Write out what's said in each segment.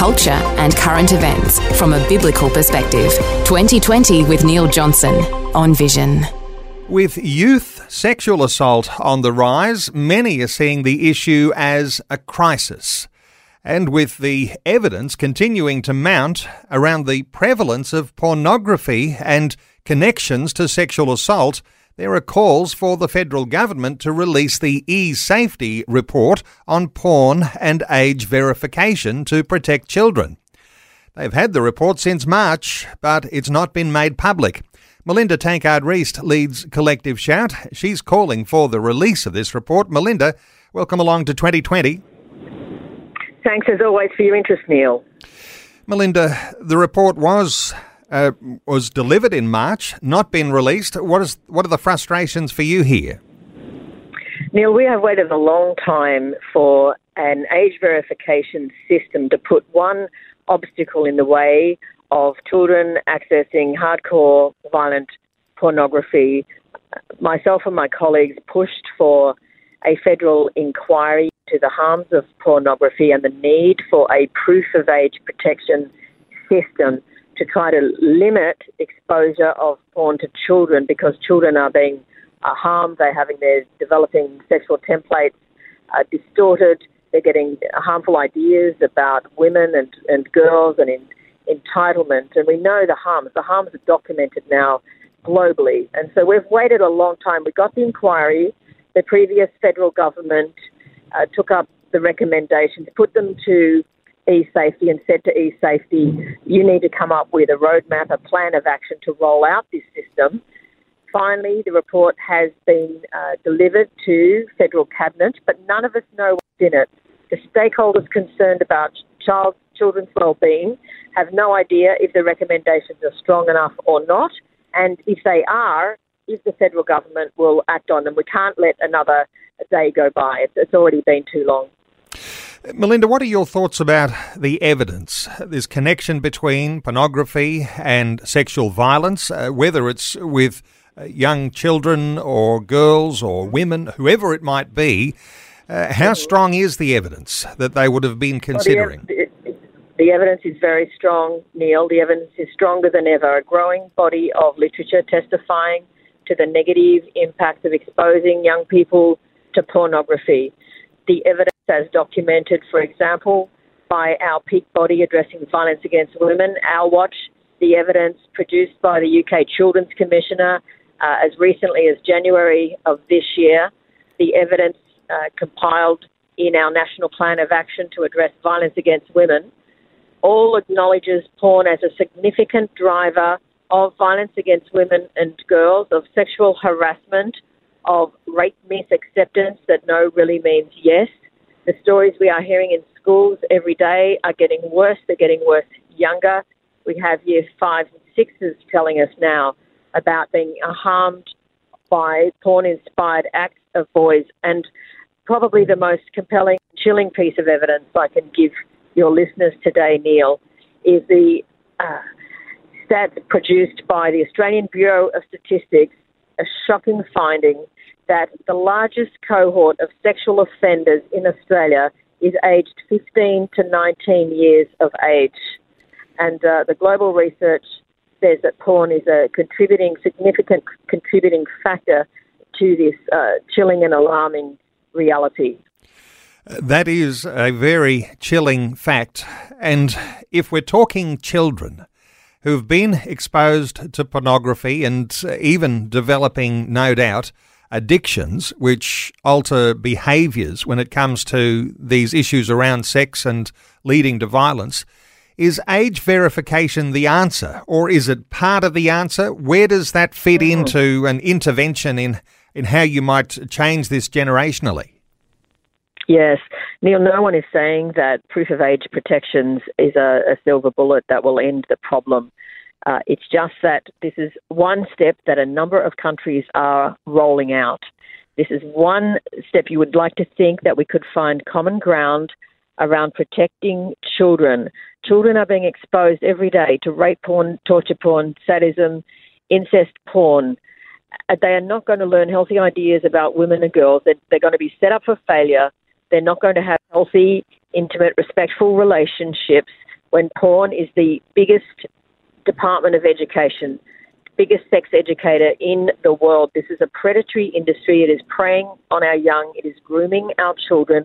culture, and current events from a biblical perspective. 2020 with Neil Johnson on Vision. With youth sexual assault on the rise, many are seeing the issue as a crisis. And with the evidence continuing to mount around the prevalence of pornography and connections to sexual assault, there are calls for the federal government to release the e-safety report on porn and age verification to protect children. They've had the report since March, but it's not been made public. Melinda Tankard Reist leads Collective Shout. She's calling for the release of this report. Melinda, welcome along to 2020. Thanks as always for your interest, Neil. Melinda, the report was uh, was delivered in March, not been released. What is what are the frustrations for you here? Neil, we have waited a long time for an age verification system to put one obstacle in the way of children accessing hardcore violent pornography. Myself and my colleagues pushed for a federal inquiry to the harms of pornography and the need for a proof of age protection system to try to limit exposure of porn to children because children are being harmed. They're having their developing sexual templates uh, distorted. They're getting harmful ideas about women and, and girls and in, entitlement. And we know the harms. The harms are documented now globally. And so we've waited a long time. We got the inquiry. The previous federal government uh, took up the recommendations, put them to e-safety and said to e-safety, you need to come up with a roadmap, a plan of action to roll out this system. Finally, the report has been uh, delivered to federal cabinet, but none of us know what's in it. The stakeholders concerned about child children's well-being have no idea if the recommendations are strong enough or not, and if they are, if the federal government will act on them. We can't let another day go by. It's, it's already been too long. Melinda, what are your thoughts about the evidence? This connection between pornography and sexual violence, uh, whether it's with uh, young children or girls or women, whoever it might be. Uh, how strong is the evidence that they would have been considering? Well, the, the evidence is very strong, Neil. The evidence is stronger than ever. A growing body of literature testifying to the negative impacts of exposing young people to pornography. The evidence as documented, for example, by our peak body addressing violence against women, Our Watch, the evidence produced by the UK Children's Commissioner uh, as recently as January of this year, the evidence uh, compiled in our National Plan of Action to address violence against women, all acknowledges porn as a significant driver of violence against women and girls, of sexual harassment, of rape myth acceptance that no really means yes, the stories we are hearing in schools every day are getting worse. They're getting worse younger. We have year five and sixes telling us now about being harmed by porn inspired acts of boys. And probably the most compelling, chilling piece of evidence I can give your listeners today, Neil, is the uh, stats produced by the Australian Bureau of Statistics, a shocking finding that the largest cohort of sexual offenders in Australia is aged 15 to 19 years of age. And uh, the global research says that porn is a contributing, significant contributing factor to this uh, chilling and alarming reality. That is a very chilling fact. And if we're talking children who've been exposed to pornography and even developing, no doubt, addictions which alter behaviours when it comes to these issues around sex and leading to violence. Is age verification the answer, or is it part of the answer? Where does that fit mm-hmm. into an intervention in, in how you might change this generationally? Yes. Neil, no one is saying that proof of age protections is a, a silver bullet that will end the problem. Uh, it's just that this is one step that a number of countries are rolling out. This is one step you would like to think that we could find common ground around protecting children. Children are being exposed every day to rape porn, torture porn, sadism, incest porn. Uh, they are not going to learn healthy ideas about women and girls. They're, they're going to be set up for failure. They're not going to have healthy, intimate, respectful relationships when porn is the biggest department of education, biggest sex educator in the world. This is a predatory industry. It is preying on our young. It is grooming our children.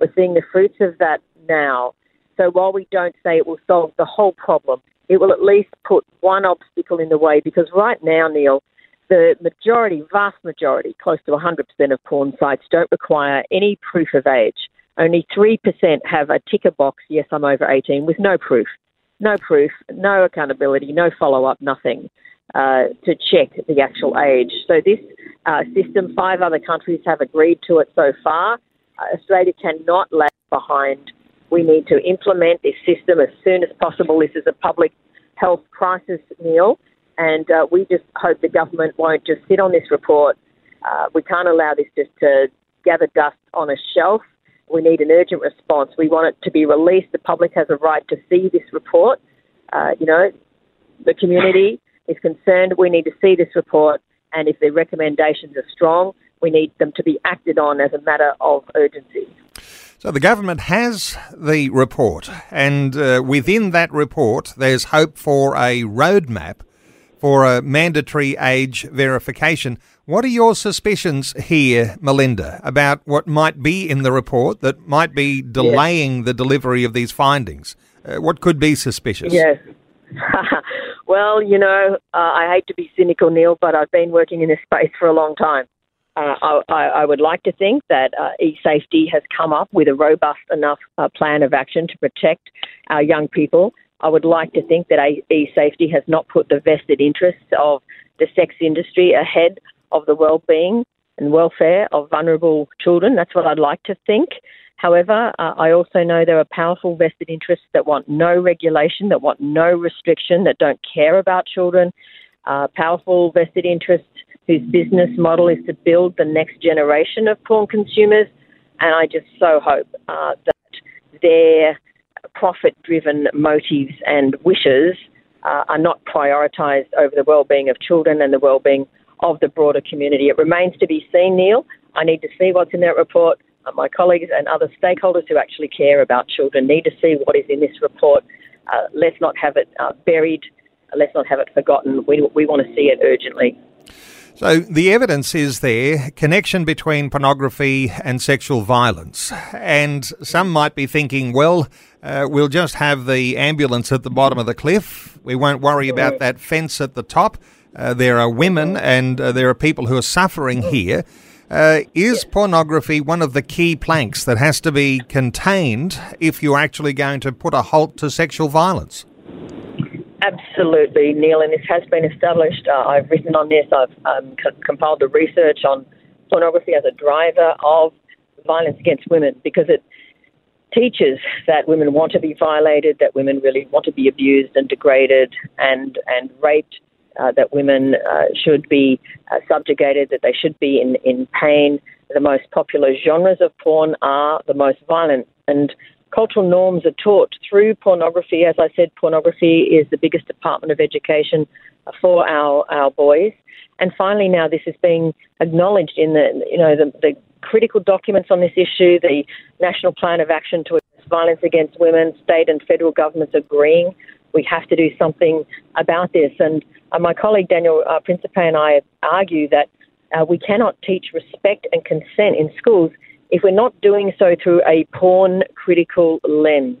We're seeing the fruits of that now. So while we don't say it will solve the whole problem, it will at least put one obstacle in the way because right now, Neil, the majority, vast majority, close to 100% of porn sites don't require any proof of age. Only 3% have a ticker box, yes, I'm over 18, with no proof. No proof, no accountability, no follow up, nothing uh, to check the actual age. So, this uh, system, five other countries have agreed to it so far. Uh, Australia cannot lag behind. We need to implement this system as soon as possible. This is a public health crisis, Neil, and uh, we just hope the government won't just sit on this report. Uh, we can't allow this just to gather dust on a shelf. We need an urgent response. We want it to be released. The public has a right to see this report. Uh, you know, the community is concerned. We need to see this report, and if the recommendations are strong, we need them to be acted on as a matter of urgency. So the government has the report, and uh, within that report, there's hope for a roadmap for a mandatory age verification. What are your suspicions here, Melinda, about what might be in the report that might be delaying yes. the delivery of these findings? Uh, what could be suspicious? Yes. well, you know, uh, I hate to be cynical, Neil, but I've been working in this space for a long time. Uh, I, I, would like to think that uh, e-safety has come up with a robust enough uh, plan of action to protect our young people. I would like to think that e-safety has not put the vested interests of the sex industry ahead of the well-being and welfare of vulnerable children. That's what I'd like to think. However, uh, I also know there are powerful vested interests that want no regulation, that want no restriction, that don't care about children. Uh, powerful vested interests whose business model is to build the next generation of porn consumers. And I just so hope uh, that their profit driven motives and wishes uh, are not prioritised over the well-being of children and the well-being of the broader community. It remains to be seen, Neil. I need to see what's in that report. Uh, my colleagues and other stakeholders who actually care about children need to see what is in this report. Uh, let's not have it uh, buried. Let's not have it forgotten. We, we want to see it urgently. So the evidence is there connection between pornography and sexual violence. And some might be thinking, well, uh, we'll just have the ambulance at the bottom of the cliff. We won't worry about that fence at the top. Uh, there are women and uh, there are people who are suffering here. Uh, is pornography one of the key planks that has to be contained if you're actually going to put a halt to sexual violence? Absolutely, Neil, and this has been established. Uh, I've written on this. I've um, co- compiled the research on pornography as a driver of violence against women because it teaches that women want to be violated, that women really want to be abused and degraded and and raped, uh, that women uh, should be uh, subjugated, that they should be in, in pain. The most popular genres of porn are the most violent, and cultural norms are taught through pornography. As I said, pornography is the biggest department of education for our, our boys. And finally, now this is being acknowledged in the you know the, the critical documents on this issue, the National Plan of Action to Address Violence Against Women, state and federal governments agreeing we have to do something about this. And uh, my colleague Daniel uh, Principe and I argue that uh, we cannot teach respect and consent in schools if we're not doing so through a porn critical lens.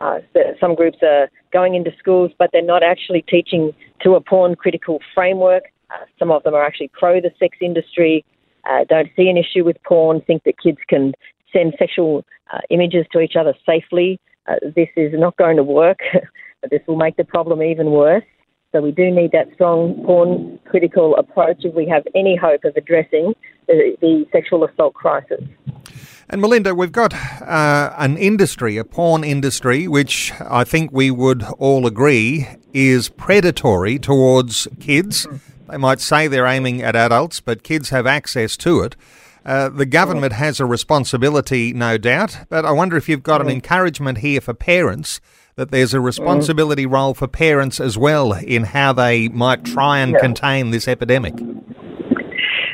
Uh, some groups are going into schools, but they're not actually teaching to a porn critical framework. Uh, some of them are actually pro the sex industry, uh, don't see an issue with porn, think that kids can send sexual uh, images to each other safely. Uh, this is not going to work. this will make the problem even worse. So we do need that strong porn critical approach if we have any hope of addressing the, the sexual assault crisis. And Melinda, we've got uh, an industry, a porn industry, which I think we would all agree is predatory towards kids. They might say they're aiming at adults, but kids have access to it. Uh, the government has a responsibility, no doubt, but I wonder if you've got an encouragement here for parents that there's a responsibility role for parents as well in how they might try and contain this epidemic.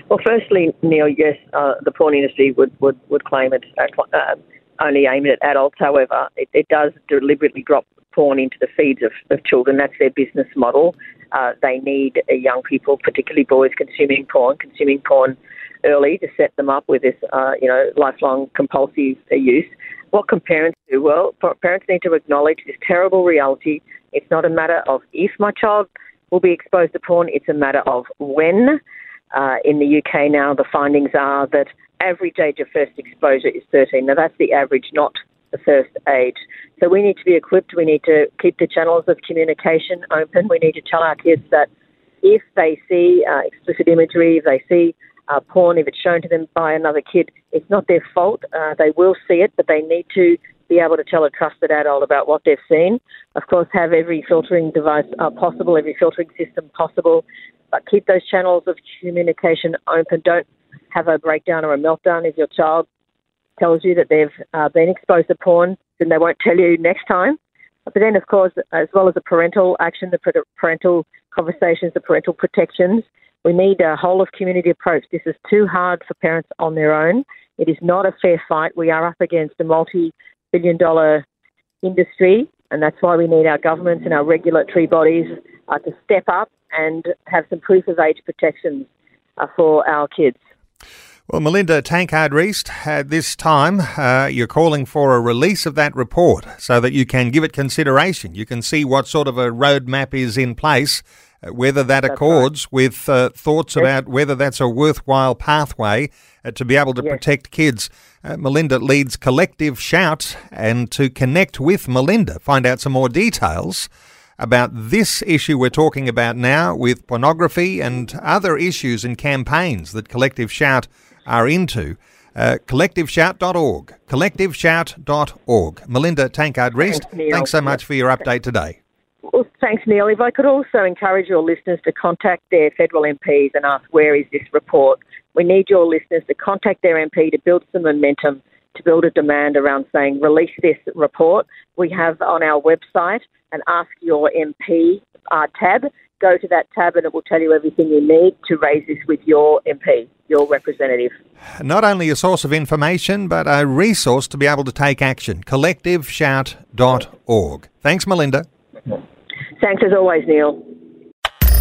Well, firstly, Neil, yes, uh, the porn industry would, would, would claim it uh, uh, only aimed at adults. However, it, it, does deliberately drop porn into the feeds of, of children. That's their business model. Uh, they need uh, young people, particularly boys, consuming porn, consuming porn early to set them up with this, uh, you know, lifelong compulsive use. What can parents do? Well, parents need to acknowledge this terrible reality. It's not a matter of if my child will be exposed to porn, it's a matter of when. Uh, in the UK now, the findings are that average age of first exposure is 13. Now, that's the average, not the first age. So we need to be equipped. We need to keep the channels of communication open. We need to tell our kids that if they see uh, explicit imagery, if they see uh, porn, if it's shown to them by another kid, it's not their fault. Uh, they will see it, but they need to be able to tell a trusted adult about what they've seen. Of course, have every filtering device uh, possible, every filtering system possible, but keep those channels of communication open. Don't have a breakdown or a meltdown if your child tells you that they've uh, been exposed to porn, then they won't tell you next time. But then, of course, as well as the parental action, the parental conversations, the parental protections, we need a whole of community approach. This is too hard for parents on their own. It is not a fair fight. We are up against a multi billion dollar industry, and that's why we need our governments and our regulatory bodies uh, to step up and have some proof of age protections uh, for our kids. Well, Melinda Tankard Reist, at this time uh, you're calling for a release of that report so that you can give it consideration. You can see what sort of a roadmap is in place, uh, whether that that's accords right. with uh, thoughts yes. about whether that's a worthwhile pathway uh, to be able to yes. protect kids. Uh, Melinda leads Collective Shout, and to connect with Melinda, find out some more details about this issue we're talking about now with pornography and other issues and campaigns that Collective Shout are into. Uh, collectiveshout.org. Collectiveshout.org. Melinda Tankard Reist, thanks, thanks so much for your update today. Well, thanks, Neil. If I could also encourage your listeners to contact their federal MPs and ask where is this report. We need your listeners to contact their MP to build some momentum, to build a demand around saying release this report. We have on our website an Ask Your MP uh, tab. Go to that tab and it will tell you everything you need to raise this with your MP, your representative. Not only a source of information, but a resource to be able to take action. CollectiveShout.org. Thanks, Melinda. Thanks as always, Neil.